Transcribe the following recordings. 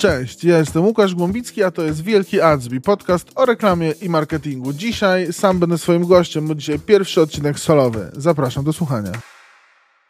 Cześć, ja jestem Łukasz Głąbicki, a to jest Wielki Adsby, podcast o reklamie i marketingu. Dzisiaj sam będę swoim gościem, bo dzisiaj pierwszy odcinek solowy. Zapraszam do słuchania.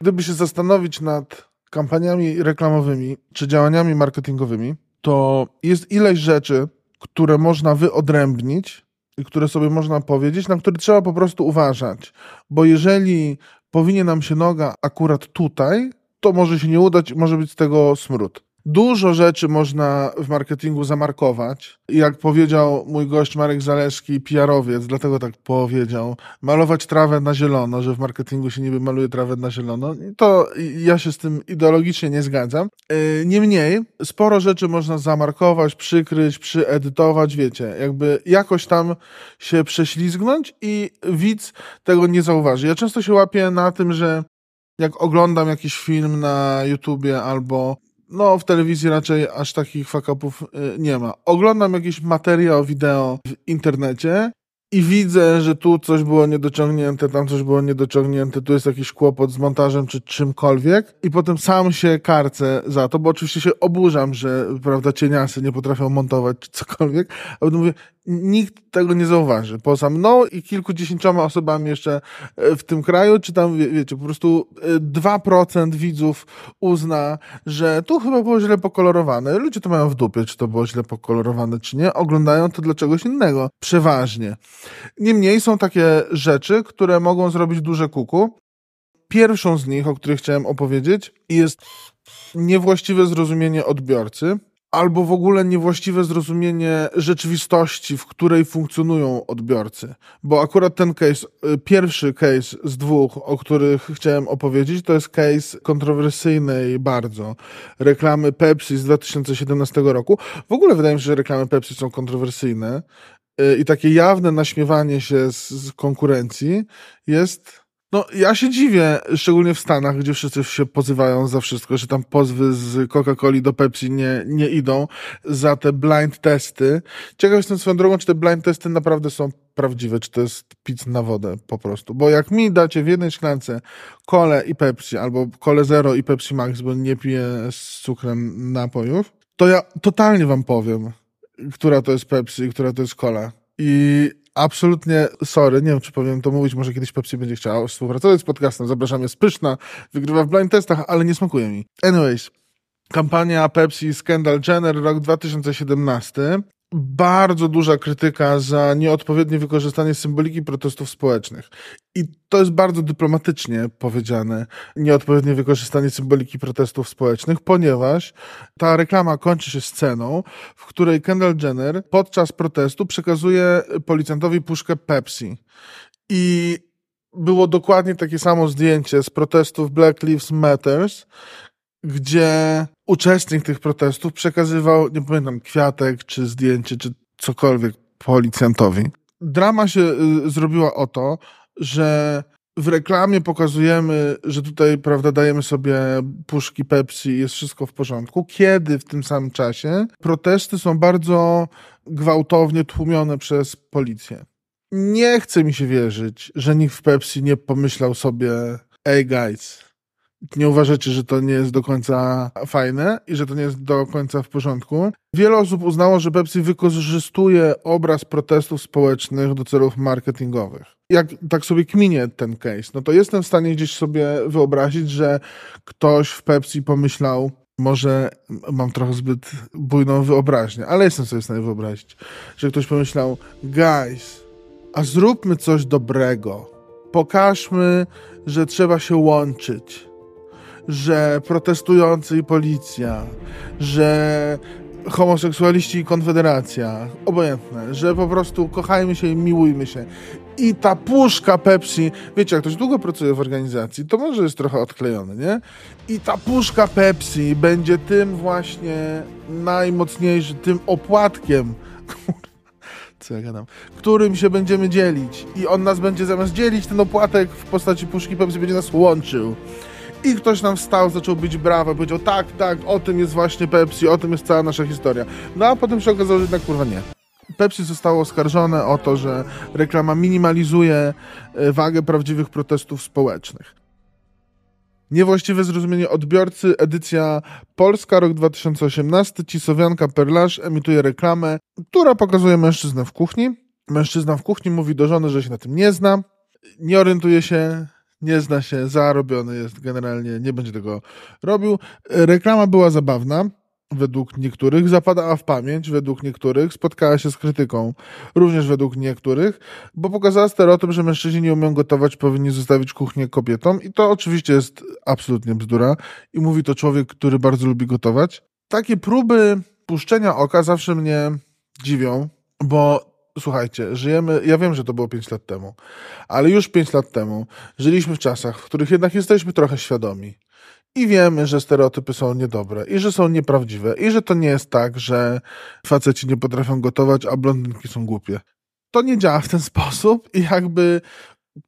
Gdyby się zastanowić nad kampaniami reklamowymi czy działaniami marketingowymi, to jest ileś rzeczy, które można wyodrębnić i które sobie można powiedzieć, na które trzeba po prostu uważać. Bo jeżeli powinie nam się noga akurat tutaj, to może się nie udać, może być z tego smród. Dużo rzeczy można w marketingu zamarkować. Jak powiedział mój gość Marek Zaleski, PR-owiec, dlatego tak powiedział, malować trawę na zielono, że w marketingu się niby maluje trawę na zielono, to ja się z tym ideologicznie nie zgadzam. E, niemniej, sporo rzeczy można zamarkować, przykryć, przyedytować, wiecie, jakby jakoś tam się prześlizgnąć i widz tego nie zauważy. Ja często się łapię na tym, że jak oglądam jakiś film na YouTubie albo no, w telewizji raczej aż takich fakapów y, nie ma. Oglądam jakiś materiał wideo w internecie i widzę, że tu coś było niedociągnięte, tam coś było niedociągnięte, tu jest jakiś kłopot z montażem czy czymkolwiek i potem sam się karcę za to, bo oczywiście się oburzam, że prawda, cieniasy nie potrafią montować czy cokolwiek, a potem mówię, nikt tego nie zauważy, poza mną i kilkudziesięcioma osobami jeszcze e, w tym kraju, czy tam, wie, wiecie, po prostu 2% e, widzów uzna, że tu chyba było źle pokolorowane. Ludzie to mają w dupie, czy to było źle pokolorowane, czy nie. Oglądają to dla czegoś innego. Przeważnie. Niemniej są takie rzeczy, które mogą zrobić duże kuku. Pierwszą z nich, o której chciałem opowiedzieć, jest niewłaściwe zrozumienie odbiorcy albo w ogóle niewłaściwe zrozumienie rzeczywistości, w której funkcjonują odbiorcy. Bo akurat ten case, y, pierwszy case z dwóch, o których chciałem opowiedzieć, to jest case kontrowersyjnej bardzo reklamy Pepsi z 2017 roku. W ogóle wydaje mi się, że reklamy Pepsi są kontrowersyjne y, i takie jawne naśmiewanie się z, z konkurencji jest no, ja się dziwię, szczególnie w Stanach, gdzie wszyscy się pozywają za wszystko, że tam pozwy z Coca-Coli do Pepsi nie, nie idą za te blind testy. Ciekaw jestem swoją drogą, czy te blind testy naprawdę są prawdziwe, czy to jest pic na wodę po prostu. Bo jak mi dacie w jednej szklance kole i Pepsi, albo kole zero i Pepsi Max, bo nie piję z cukrem napojów, to ja totalnie wam powiem, która to jest Pepsi, która to jest kola. I absolutnie sorry, nie wiem, czy powinien to mówić, może kiedyś Pepsi będzie chciała współpracować z podcastem, zapraszam, jest pyszna, wygrywa w blind testach, ale nie smakuje mi. Anyways, kampania Pepsi Scandal Jenner, rok 2017 bardzo duża krytyka za nieodpowiednie wykorzystanie symboliki protestów społecznych. I to jest bardzo dyplomatycznie powiedziane, nieodpowiednie wykorzystanie symboliki protestów społecznych, ponieważ ta reklama kończy się sceną, w której Kendall Jenner podczas protestu przekazuje policjantowi puszkę Pepsi. I było dokładnie takie samo zdjęcie z protestów Black Lives Matters, gdzie uczestnik tych protestów przekazywał, nie pamiętam, kwiatek, czy zdjęcie, czy cokolwiek policjantowi. Drama się y, zrobiła o to, że w reklamie pokazujemy, że tutaj, prawda, dajemy sobie puszki Pepsi, jest wszystko w porządku, kiedy w tym samym czasie protesty są bardzo gwałtownie tłumione przez policję. Nie chce mi się wierzyć, że nikt w Pepsi nie pomyślał sobie, ej guys, nie uważacie, że to nie jest do końca fajne i że to nie jest do końca w porządku. Wiele osób uznało, że Pepsi wykorzystuje obraz protestów społecznych do celów marketingowych. Jak tak sobie kminie ten case, no to jestem w stanie gdzieś sobie wyobrazić, że ktoś w Pepsi pomyślał, może mam trochę zbyt bujną wyobraźnię, ale jestem sobie w stanie wyobrazić, że ktoś pomyślał, guys, a zróbmy coś dobrego. Pokażmy, że trzeba się łączyć że protestujący i policja, że homoseksualiści i konfederacja, obojętne, że po prostu kochajmy się i miłujmy się. I ta puszka Pepsi, wiecie, jak ktoś długo pracuje w organizacji, to może jest trochę odklejony, nie? I ta puszka Pepsi będzie tym właśnie najmocniejszym, tym opłatkiem, co ja gadam, którym się będziemy dzielić. I on nas będzie zamiast dzielić, ten opłatek w postaci puszki Pepsi będzie nas łączył. I ktoś nam wstał, zaczął być brawo, powiedział tak, tak, o tym jest właśnie Pepsi, o tym jest cała nasza historia. No a potem się okazało, że jednak kurwa nie. Pepsi zostało oskarżone o to, że reklama minimalizuje e, wagę prawdziwych protestów społecznych. Niewłaściwe zrozumienie odbiorcy, edycja Polska, rok 2018. Cisowianka Perlaż emituje reklamę, która pokazuje mężczyznę w kuchni. Mężczyzna w kuchni mówi do żony, że się na tym nie zna, nie orientuje się, nie zna się, zarobiony jest generalnie, nie będzie tego robił. Reklama była zabawna według niektórych, zapadała w pamięć według niektórych, spotkała się z krytyką również według niektórych, bo pokazała stereotyp, że mężczyźni nie umieją gotować, powinni zostawić kuchnię kobietom i to oczywiście jest absolutnie bzdura i mówi to człowiek, który bardzo lubi gotować. Takie próby puszczenia oka zawsze mnie dziwią, bo słuchajcie, żyjemy, ja wiem, że to było 5 lat temu, ale już 5 lat temu żyliśmy w czasach, w których jednak jesteśmy trochę świadomi i wiemy, że stereotypy są niedobre i że są nieprawdziwe i że to nie jest tak, że faceci nie potrafią gotować, a blondynki są głupie. To nie działa w ten sposób i jakby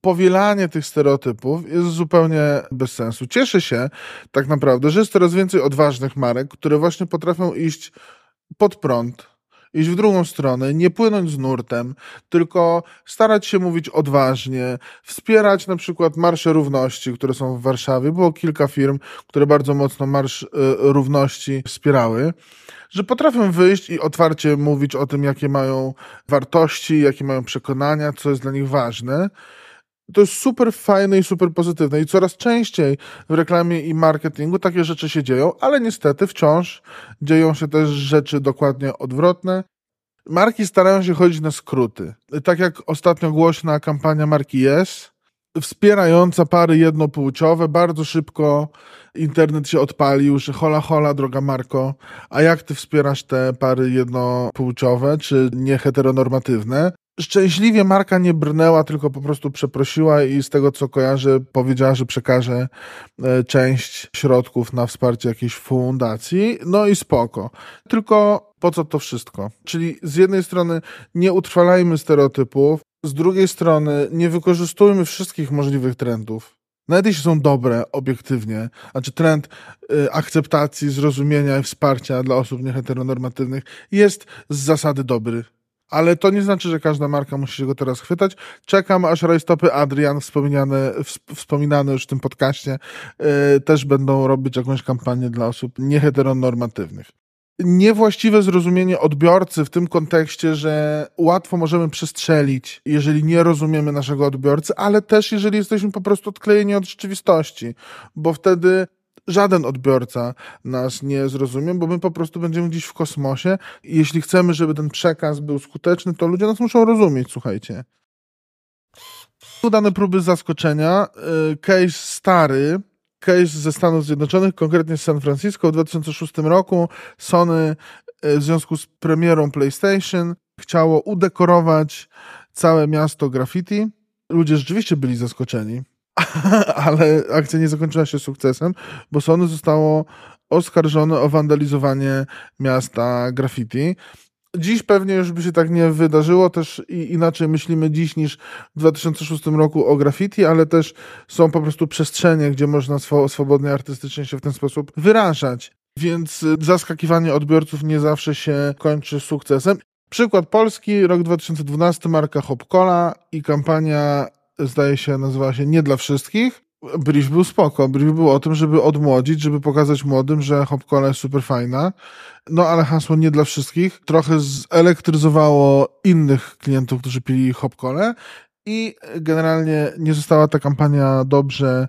powielanie tych stereotypów jest zupełnie bez sensu. Cieszę się tak naprawdę, że jest coraz więcej odważnych marek, które właśnie potrafią iść pod prąd, iść w drugą stronę, nie płynąć z nurtem, tylko starać się mówić odważnie, wspierać na przykład Marsze Równości, które są w Warszawie. Było kilka firm, które bardzo mocno Marsz y, Równości wspierały że potrafią wyjść i otwarcie mówić o tym, jakie mają wartości, jakie mają przekonania, co jest dla nich ważne to jest super fajne i super pozytywne i coraz częściej w reklamie i marketingu takie rzeczy się dzieją, ale niestety wciąż dzieją się też rzeczy dokładnie odwrotne. Marki starają się chodzić na skróty. Tak jak ostatnio głośna kampania marki Yes, wspierająca pary jednopłciowe, bardzo szybko internet się odpalił, że hola hola, droga Marko, a jak ty wspierasz te pary jednopłciowe, czy nieheteronormatywne? Szczęśliwie Marka nie brnęła, tylko po prostu przeprosiła i z tego co kojarzę powiedziała, że przekaże e, część środków na wsparcie jakiejś fundacji. No i spoko. Tylko po co to wszystko? Czyli z jednej strony nie utrwalajmy stereotypów, z drugiej strony nie wykorzystujmy wszystkich możliwych trendów. Nawet jeśli są dobre, obiektywnie, znaczy trend y, akceptacji, zrozumienia i wsparcia dla osób nieheteronormatywnych jest z zasady dobry ale to nie znaczy, że każda marka musi się go teraz chwytać. Czekam, aż rajstopy Adrian, wspominane, wspominane już w tym podcaście, yy, też będą robić jakąś kampanię dla osób nieheteronormatywnych. Niewłaściwe zrozumienie odbiorcy w tym kontekście, że łatwo możemy przestrzelić, jeżeli nie rozumiemy naszego odbiorcy, ale też jeżeli jesteśmy po prostu odklejeni od rzeczywistości, bo wtedy żaden odbiorca nas nie zrozumie, bo my po prostu będziemy gdzieś w kosmosie. I jeśli chcemy, żeby ten przekaz był skuteczny, to ludzie nas muszą rozumieć, słuchajcie. Udane próby zaskoczenia. Y, case stary, case ze Stanów Zjednoczonych, konkretnie z San Francisco w 2006 roku. Sony y, w związku z premierą PlayStation chciało udekorować całe miasto graffiti. Ludzie rzeczywiście byli zaskoczeni ale akcja nie zakończyła się sukcesem, bo Sony zostało oskarżone o wandalizowanie miasta graffiti. Dziś pewnie już by się tak nie wydarzyło, też inaczej myślimy dziś niż w 2006 roku o graffiti, ale też są po prostu przestrzenie, gdzie można swobodnie artystycznie się w ten sposób wyrażać. Więc zaskakiwanie odbiorców nie zawsze się kończy sukcesem. Przykład Polski, rok 2012, marka Hopcola i kampania zdaje się, nazywała się Nie dla wszystkich. Brief był spoko. Brief był o tym, żeby odmłodzić, żeby pokazać młodym, że hopcola jest super fajna. No ale hasło nie dla wszystkich trochę zelektryzowało innych klientów, którzy pili hopcole i generalnie nie została ta kampania dobrze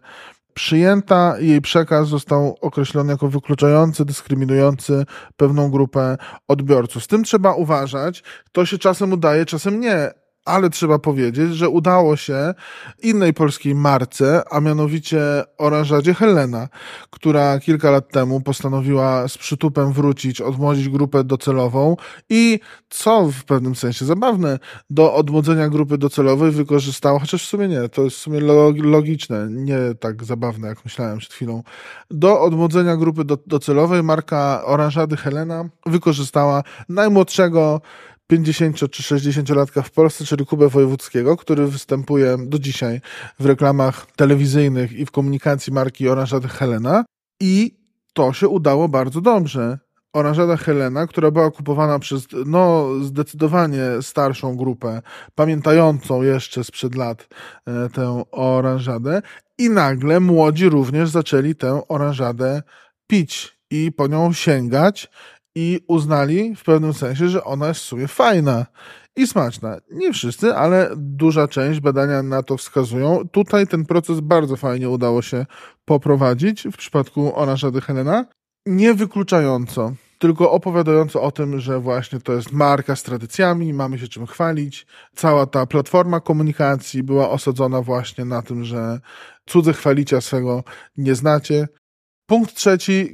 przyjęta. Jej przekaz został określony jako wykluczający, dyskryminujący pewną grupę odbiorców. Z tym trzeba uważać. To się czasem udaje, czasem nie ale trzeba powiedzieć, że udało się innej polskiej marce, a mianowicie oranżadzie Helena, która kilka lat temu postanowiła z przytupem wrócić, odmłodzić grupę docelową i co w pewnym sensie zabawne, do odmłodzenia grupy docelowej wykorzystała, chociaż w sumie nie, to jest w sumie logiczne, nie tak zabawne jak myślałem przed chwilą, do odmłodzenia grupy do, docelowej marka oranżady Helena wykorzystała najmłodszego 50 czy 60-latka w Polsce, czyli Kubę Wojewódzkiego, który występuje do dzisiaj w reklamach telewizyjnych i w komunikacji marki Oranżady Helena. I to się udało bardzo dobrze. oranżada Helena, która była kupowana przez no, zdecydowanie starszą grupę, pamiętającą jeszcze sprzed lat e, tę oranżadę, i nagle młodzi również zaczęli tę oranżadę pić i po nią sięgać i uznali w pewnym sensie, że ona jest w sumie fajna i smaczna. Nie wszyscy, ale duża część badania na to wskazują. Tutaj ten proces bardzo fajnie udało się poprowadzić w przypadku oranżady Helena. Nie wykluczająco, tylko opowiadająco o tym, że właśnie to jest marka z tradycjami, mamy się czym chwalić. Cała ta platforma komunikacji była osadzona właśnie na tym, że cudze chwalicia swego nie znacie. Punkt trzeci,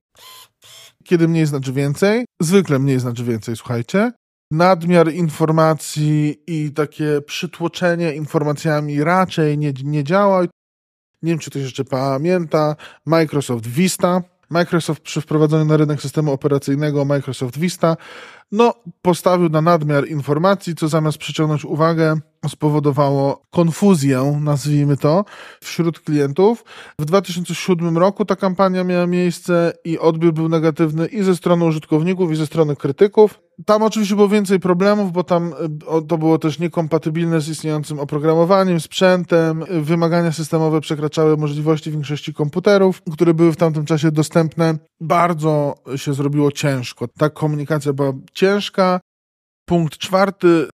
kiedy mniej znaczy więcej, zwykle mniej znaczy więcej, słuchajcie. Nadmiar informacji i takie przytłoczenie informacjami raczej nie, nie działa. Nie wiem, czy ktoś jeszcze pamięta. Microsoft Vista. Microsoft przy wprowadzeniu na rynek systemu operacyjnego Microsoft Vista no, postawił na nadmiar informacji, co zamiast przyciągnąć uwagę, spowodowało konfuzję, nazwijmy to, wśród klientów. W 2007 roku ta kampania miała miejsce i odbiór był negatywny i ze strony użytkowników, i ze strony krytyków. Tam oczywiście było więcej problemów, bo tam e, to było też niekompatybilne z istniejącym oprogramowaniem, sprzętem. Wymagania systemowe przekraczały możliwości większości komputerów, które były w tamtym czasie dostępne. Bardzo się zrobiło ciężko. Ta komunikacja była ciężka. Punkt czwarty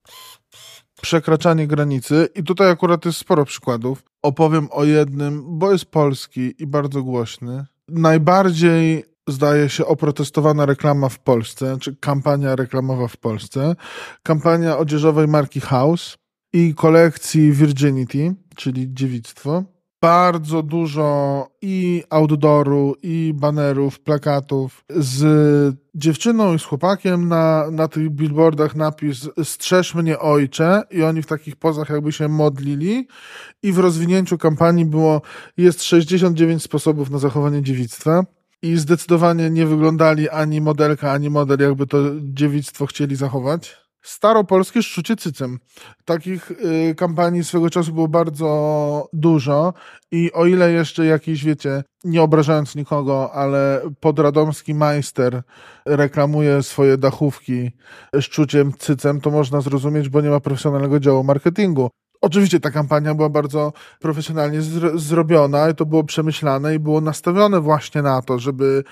przekraczanie granicy. I tutaj akurat jest sporo przykładów. Opowiem o jednym, bo jest polski i bardzo głośny. Najbardziej zdaje się, oprotestowana reklama w Polsce, czy kampania reklamowa w Polsce. Kampania odzieżowej marki House i kolekcji Virginity, czyli dziewictwo bardzo dużo i outdooru, i banerów, plakatów z dziewczyną i z chłopakiem na, na tych billboardach napis strzeż mnie ojcze i oni w takich pozach jakby się modlili. I w rozwinięciu kampanii było jest 69 sposobów na zachowanie dziewictwa. I zdecydowanie nie wyglądali ani modelka, ani model jakby to dziewictwo chcieli zachować staropolskie szczucie cycem. Takich y, kampanii swego czasu było bardzo dużo i o ile jeszcze jakiś, wiecie, nie obrażając nikogo, ale podradomski majster reklamuje swoje dachówki szczuciem cycem, to można zrozumieć, bo nie ma profesjonalnego działu marketingu. Oczywiście ta kampania była bardzo profesjonalnie zro zrobiona i to było przemyślane i było nastawione właśnie na to, żeby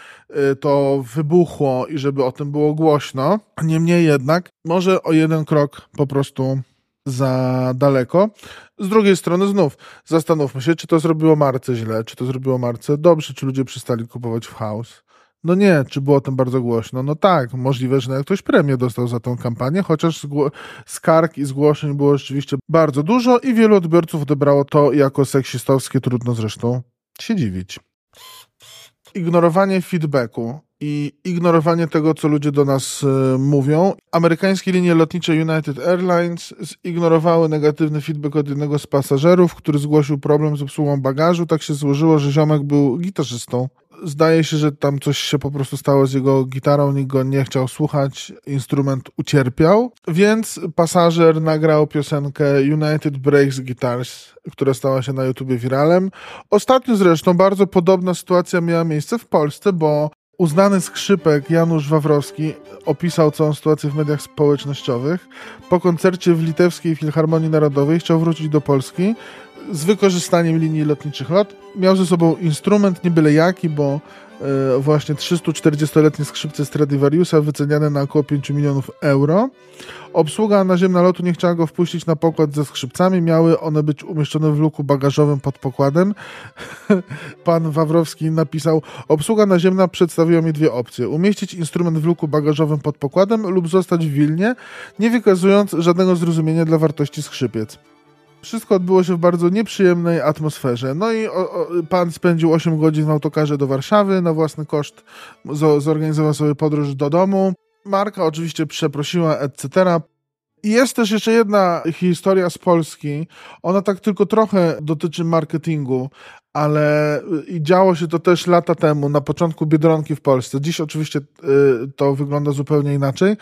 y, to wybuchło i żeby o tym było głośno. Niemniej jednak, może o jeden krok po prostu za daleko. Z drugiej strony znów zastanówmy się, czy to zrobiło Marce źle, czy to zrobiło Marce dobrze, czy ludzie przestali kupować w house. No nie, czy było o tym bardzo głośno? No tak, możliwe, że ktoś premię dostał za tą kampanię, chociaż skarg i zgłoszeń było rzeczywiście bardzo dużo i wielu odbiorców odebrało to jako seksistowskie, trudno zresztą się dziwić. Ignorowanie feedbacku i ignorowanie tego, co ludzie do nas y, mówią. Amerykańskie linie lotnicze United Airlines zignorowały negatywny feedback od jednego z pasażerów, który zgłosił problem z obsługą bagażu. Tak się złożyło, że ziomek był gitarzystą zdaje się, że tam coś się po prostu stało z jego gitarą, nikt go nie chciał słuchać, instrument ucierpiał, więc pasażer nagrał piosenkę United Breaks Guitars, która stała się na YouTubie wiralem. Ostatnio zresztą bardzo podobna sytuacja miała miejsce w Polsce, bo uznany skrzypek Janusz Wawrowski opisał całą sytuację w mediach społecznościowych. Po koncercie w Litewskiej Filharmonii Narodowej chciał wrócić do Polski, z wykorzystaniem linii lotniczych LOT. Miał ze sobą instrument nie byle jaki, bo e, właśnie 340-letnie skrzypce Stradivariusa wyceniane na około 5 milionów euro. Obsługa naziemna lotu nie chciała go wpuścić na pokład ze skrzypcami. Miały one być umieszczone w luku bagażowym pod pokładem. Pan Wawrowski napisał: Obsługa naziemna przedstawiła mi dwie opcje: umieścić instrument w luku bagażowym pod pokładem lub zostać w Wilnie, nie wykazując żadnego zrozumienia dla wartości skrzypiec. Wszystko odbyło się w bardzo nieprzyjemnej atmosferze. No i o, o, pan spędził 8 godzin w autokarze do Warszawy na własny koszt, zorganizował sobie podróż do domu. Marka oczywiście przeprosiła, etc. I jest też jeszcze jedna historia z Polski. Ona tak tylko trochę dotyczy marketingu, ale i działo się to też lata temu, na początku Biedronki w Polsce. Dziś oczywiście y, to wygląda zupełnie inaczej,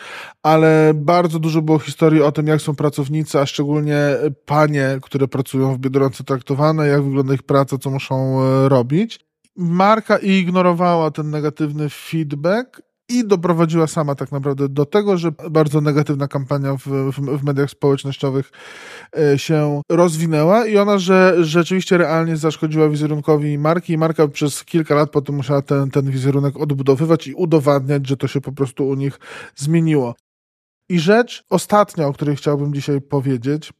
ale bardzo dużo było historii o tym, jak są pracownicy, a szczególnie panie, które pracują w Biedronce traktowane, jak wygląda ich praca, co muszą y, robić. Marka ignorowała ten negatywny feedback i doprowadziła sama tak naprawdę do tego, że bardzo negatywna kampania w, w, w mediach społecznościowych e, się rozwinęła i ona, że rzeczywiście realnie zaszkodziła wizerunkowi marki i marka przez kilka lat potem musiała ten, ten wizerunek odbudowywać i udowadniać, że to się po prostu u nich zmieniło. I rzecz ostatnia, o której chciałbym dzisiaj powiedzieć,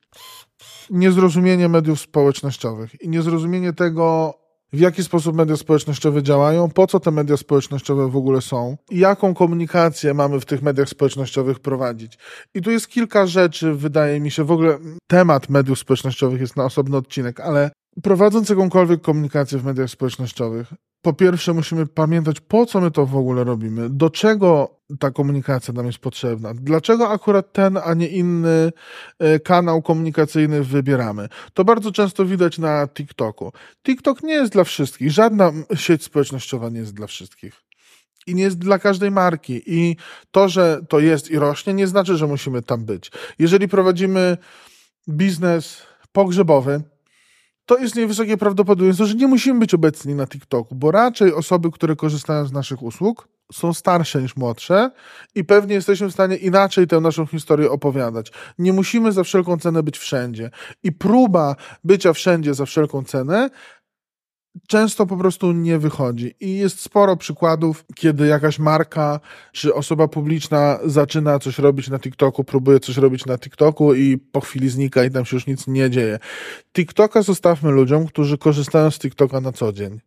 niezrozumienie mediów społecznościowych i niezrozumienie tego, w jaki sposób media społecznościowe działają, po co te media społecznościowe w ogóle są i jaką komunikację mamy w tych mediach społecznościowych prowadzić. I tu jest kilka rzeczy, wydaje mi się, w ogóle temat mediów społecznościowych jest na osobny odcinek, ale prowadząc jakąkolwiek komunikację w mediach społecznościowych, po pierwsze musimy pamiętać, po co my to w ogóle robimy, do czego ta komunikacja nam jest potrzebna, dlaczego akurat ten, a nie inny e, kanał komunikacyjny wybieramy. To bardzo często widać na TikToku. TikTok nie jest dla wszystkich, żadna sieć społecznościowa nie jest dla wszystkich. I nie jest dla każdej marki. I to, że to jest i rośnie, nie znaczy, że musimy tam być. Jeżeli prowadzimy biznes pogrzebowy, to jest niewysokie prawdopodobieństwo, że nie musimy być obecni na TikToku, bo raczej osoby, które korzystają z naszych usług, są starsze niż młodsze i pewnie jesteśmy w stanie inaczej tę naszą historię opowiadać. Nie musimy za wszelką cenę być wszędzie. I próba bycia wszędzie za wszelką cenę często po prostu nie wychodzi. I jest sporo przykładów, kiedy jakaś marka czy osoba publiczna zaczyna coś robić na TikToku, próbuje coś robić na TikToku i po chwili znika i tam się już nic nie dzieje. TikToka zostawmy ludziom, którzy korzystają z TikToka na co dzień.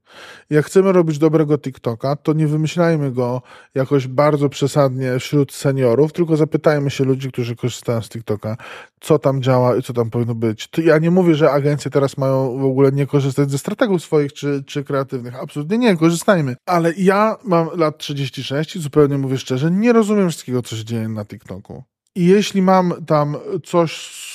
Jak chcemy robić dobrego TikToka, to nie wymyślajmy go jakoś bardzo przesadnie wśród seniorów, tylko zapytajmy się ludzi, którzy korzystają z TikToka, co tam działa i co tam powinno być. Ja nie mówię, że agencje teraz mają w ogóle nie korzystać ze strategów swoich czy, czy kreatywnych. Absolutnie nie, korzystajmy. Ale ja mam lat 36 i zupełnie mówię szczerze, nie rozumiem wszystkiego, co się dzieje na TikToku. I jeśli mam tam coś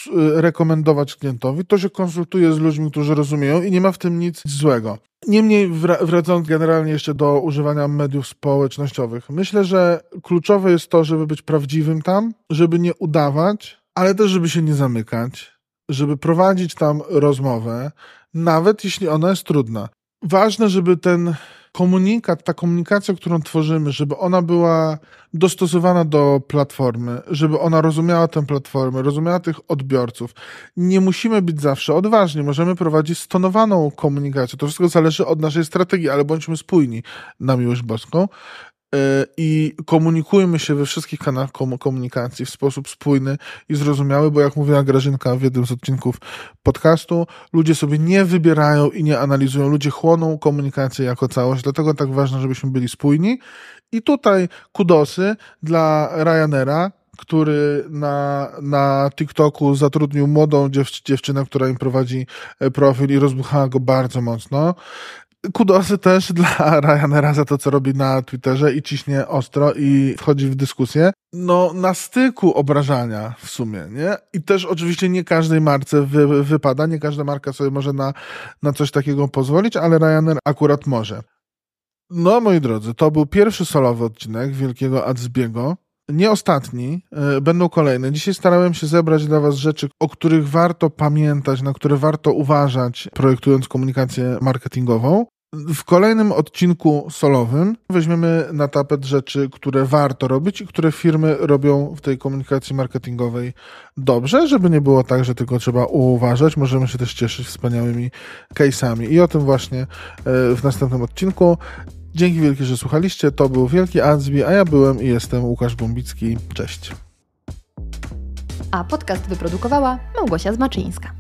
y, rekomendować klientowi, to się konsultuję z ludźmi, którzy rozumieją i nie ma w tym nic złego. Niemniej, wracając generalnie jeszcze do używania mediów społecznościowych, myślę, że kluczowe jest to, żeby być prawdziwym tam, żeby nie udawać, ale też, żeby się nie zamykać, żeby prowadzić tam rozmowę, nawet jeśli ona jest trudna. Ważne, żeby ten komunikat, ta komunikacja, którą tworzymy, żeby ona była dostosowana do platformy, żeby ona rozumiała tę platformę, rozumiała tych odbiorców. Nie musimy być zawsze odważni, możemy prowadzić stonowaną komunikację. To wszystko zależy od naszej strategii, ale bądźmy spójni na miłość boską. E, i komunikujmy się we wszystkich kanałach komunikacji w sposób spójny i zrozumiały, bo jak mówiła Grażynka w jednym z odcinków podcastu, ludzie sobie nie wybierają i nie analizują, ludzie chłoną komunikację jako całość, dlatego tak ważne, żebyśmy byli spójni. I tutaj kudosy dla Ryanaira, który na, na TikToku zatrudnił młodą dziew, dziewczynę, która im prowadzi e, profil i rozbuchała go bardzo mocno kudosy też dla Ryanaira za to, co robi na Twitterze i ciśnie ostro i wchodzi w dyskusję. No, na styku obrażania w sumie, nie? I też oczywiście nie każdej marce wy, wypada, nie każda marka sobie może na, na coś takiego pozwolić, ale Ryanair akurat może. No, moi drodzy, to był pierwszy solowy odcinek Wielkiego Adsbiego. Nie ostatni, e, będą kolejne. Dzisiaj starałem się zebrać dla Was rzeczy, o których warto pamiętać, na które warto uważać, projektując komunikację marketingową. W kolejnym odcinku solowym weźmiemy na tapet rzeczy, które warto robić i które firmy robią w tej komunikacji marketingowej dobrze, żeby nie było tak, że tylko trzeba uważać. Możemy się też cieszyć wspaniałymi case'ami. I o tym właśnie e, w następnym odcinku. Dzięki wielkie, że słuchaliście. To był Wielki Adsby, a ja byłem i jestem Łukasz Gombicki. Cześć. A podcast wyprodukowała Małgosia Zmaczyńska.